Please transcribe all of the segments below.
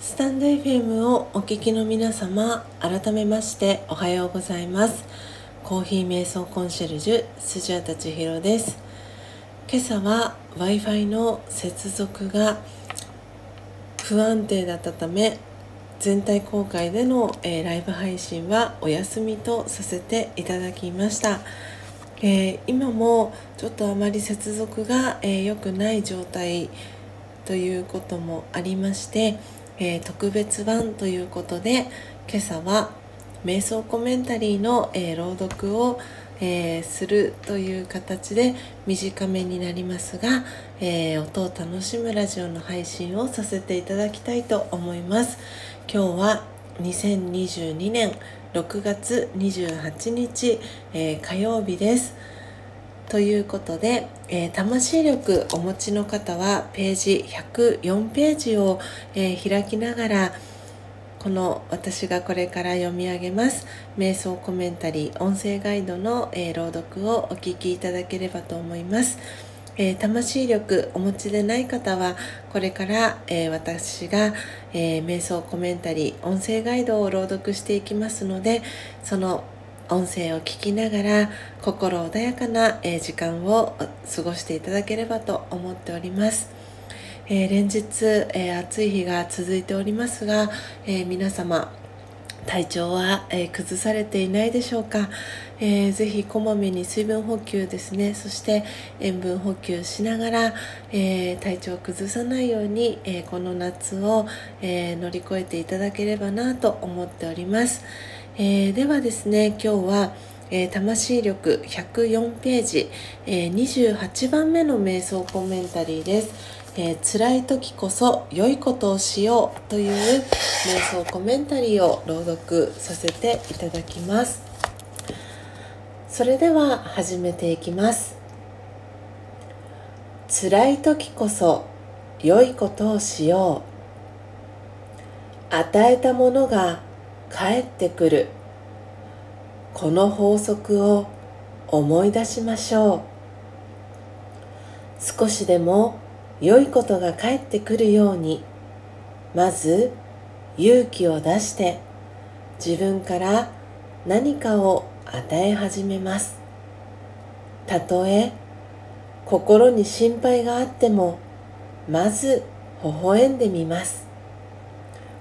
スタンド FM をお聞きの皆様改めましておはようございます。コーヒー瞑想コンシェルジュスジャタチヒロです。今朝は Wi-Fi の接続が不安定だったため全体公開での、えー、ライブ配信はお休みとさせていただきました、えー、今もちょっとあまり接続が良、えー、くない状態ということもありまして、えー、特別版ということで今朝は瞑想コメンタリーの、えー、朗読を、えー、するという形で短めになりますが、え音を楽しむラジオの配信をさせていただきたいと思います。今日は2022年6月28日、え火曜日です。ということで、えー、魂力お持ちの方はページ104ページを、えー、開きながらこの私がこれから読み上げます瞑想コメンタリー音声ガイドの、えー、朗読をお聞きいただければと思います。え、魂力お持ちでない方はこれから、え、私が、え、瞑想コメンタリー音声ガイドを朗読していきますのでその音声を聞きながら心穏やかな時間を過ごしていただければと思っております。えー、連日、えー、暑い日が続いておりますが、え、皆様体調は、え崩されていないでしょうか、えー、ぜひこまめに水分補給ですねそして塩分補給しながら、え体調を崩さないように、えこの夏を、え乗り越えていただければなと思っております。えー、ではですね今日は、えー、魂力104ページ、えー、28番目の瞑想コメンタリーです、えー、辛い時こそ良いことをしようという瞑想コメンタリーを朗読させていただきます。それでは始めていきます。辛い時こそ良いことをしよう。与えたものが帰ってくる。この法則を思い出しましょう。少しでも良いことが返ってくるようにまず勇気を出して自分から何かを与え始めます。たとえ心に心配があってもまず微笑んでみます。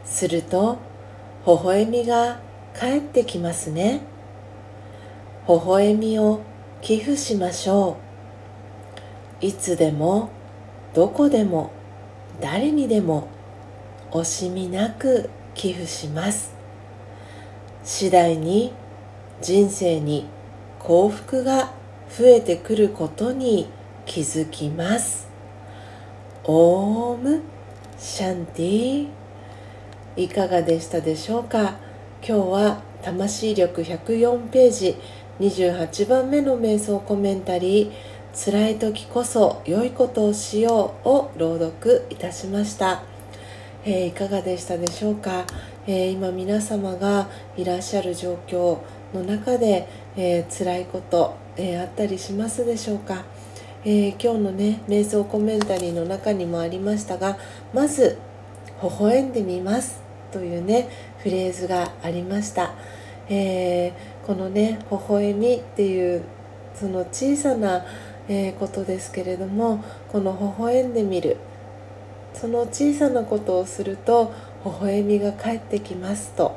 すると微笑みが返ってきますね。微笑みを寄付しましょう。いつでもどこでも誰にでも惜しみなく寄付します。次第に人生に幸福が増えてくることに気づきます。オームシャンティ。いかがでしたでしょうか？今日は魂力104ページ28番目の瞑想コメンタリー「辛い時こそ良いことをしよう」を朗読いたしました、えー、いかがでしたでしょうか、えー、今皆様がいらっしゃる状況の中で、えー、辛いこと、えー、あったりしますでしょうか、え今日のね瞑想コメンタリーの中にもありましたがまず微笑んでみますというねフレーズがありました、えー、このね微笑みっていうその小さな、えー、ことですけれどもこの微笑んでみる。その小さなことをすると微笑みが返ってきますと。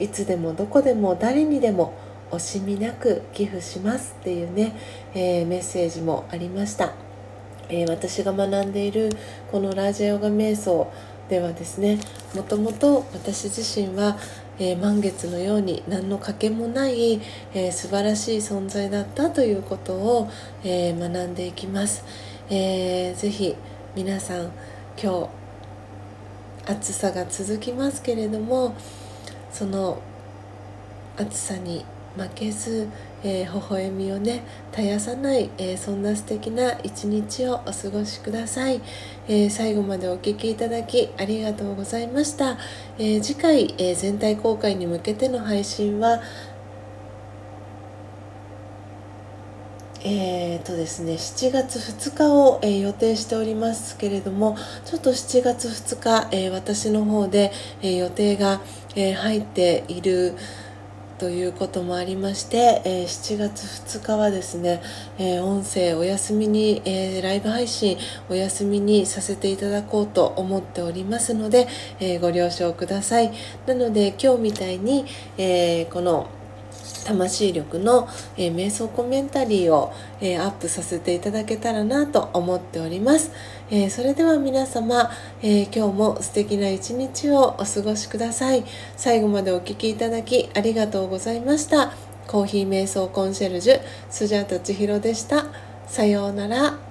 いつでもどこでも誰にでも惜しみなく寄付しますっていうね、えー、メッセージもありました、えー、私が学んでいるこのラージェヨガ瞑想ではですねもともと私自身は、えー、満月のように何の賭けもない、えー、素晴らしい存在だったということを、えー、学んでいきます、えー、ぜひ皆さん今日暑さが続きますけれどもその暑さに負けず、えー、微笑みをね絶やさない、えー、そんな素敵な一日をお過ごしください、えー、最後までお聴きいただきありがとうございました、え次回、え全体公開に向けての配信はえーとですね、7月2日を、えー、予定しておりますけれどもちょっと7月2日、えー、私の方で、えー、予定が、え入っているということもありまして、え7月2日はですね、え音声お休みに、えライブ配信お休みにさせていただこうと思っておりますので、えご了承ください。なので今日みたいに、えこの魂力の、えー、瞑想コメンタリーを、えー、アップさせていただけたらなと思っております、えー、それでは皆様、え今日も素敵な一日をお過ごしください。最後までお聴きいただきありがとうございました。コーヒー瞑想コンシェルジュスジャータ千尋でした。さようなら。